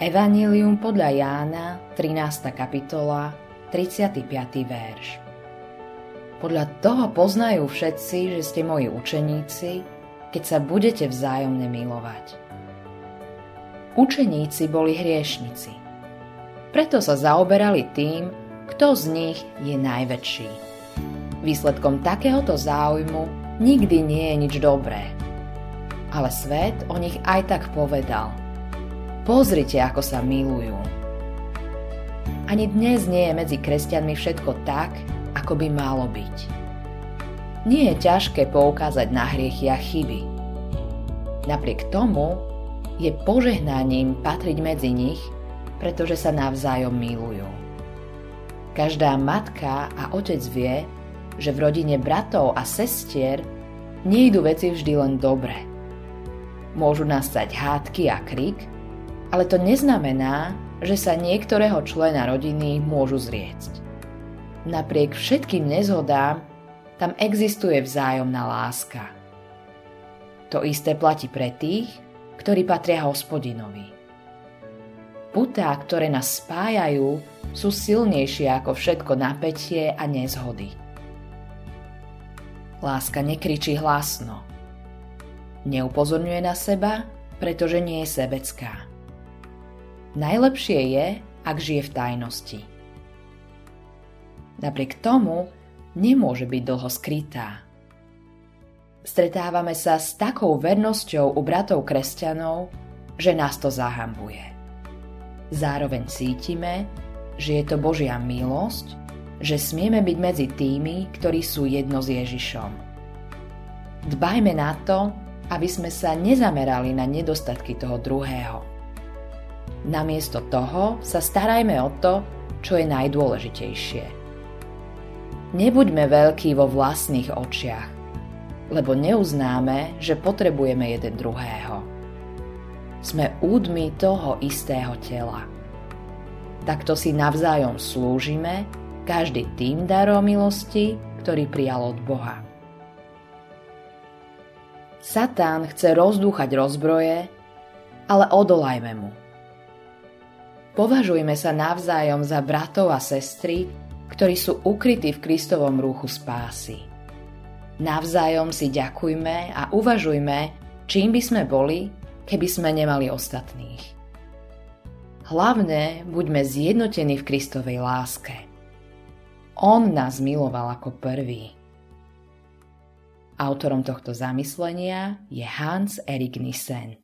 Evangelium podľa Jána, 13. kapitola, 35. verš. Podľa toho poznajú všetci, že ste moji učeníci, keď sa budete vzájomne milovať. Učeníci boli hriešnici. Preto sa zaoberali tým, kto z nich je najväčší. Výsledkom takéhoto záujmu nikdy nie je nič dobré. Ale svet o nich aj tak povedal – Pozrite, ako sa milujú. Ani dnes nie je medzi kresťanmi všetko tak, ako by malo byť. Nie je ťažké poukázať na hriechy a chyby. Napriek tomu je požehnaním patriť medzi nich, pretože sa navzájom milujú. Každá matka a otec vie, že v rodine bratov a sestier nejdu veci vždy len dobre. Môžu nastať hádky a krik, ale to neznamená, že sa niektorého člena rodiny môžu zriecť. Napriek všetkým nezhodám, tam existuje vzájomná láska. To isté platí pre tých, ktorí patria hospodinovi. Putá, ktoré nás spájajú, sú silnejšie ako všetko napätie a nezhody. Láska nekričí hlasno. Neupozorňuje na seba, pretože nie je sebecká. Najlepšie je, ak žije v tajnosti. Napriek tomu nemôže byť dlho skrytá. Stretávame sa s takou vernosťou u bratov kresťanov, že nás to zahambuje. Zároveň cítime, že je to Božia milosť, že smieme byť medzi tými, ktorí sú jedno s Ježišom. Dbajme na to, aby sme sa nezamerali na nedostatky toho druhého Namiesto toho sa starajme o to, čo je najdôležitejšie. Nebuďme veľkí vo vlastných očiach, lebo neuznáme, že potrebujeme jeden druhého. Sme údmi toho istého tela. Takto si navzájom slúžime, každý tým darom milosti, ktorý prijal od Boha. Satán chce rozdúchať rozbroje, ale odolajme mu. Považujme sa navzájom za bratov a sestry, ktorí sú ukrytí v Kristovom rúchu spásy. Navzájom si ďakujme a uvažujme, čím by sme boli, keby sme nemali ostatných. Hlavne buďme zjednotení v Kristovej láske. On nás miloval ako prvý. Autorom tohto zamyslenia je Hans Erik Nissen.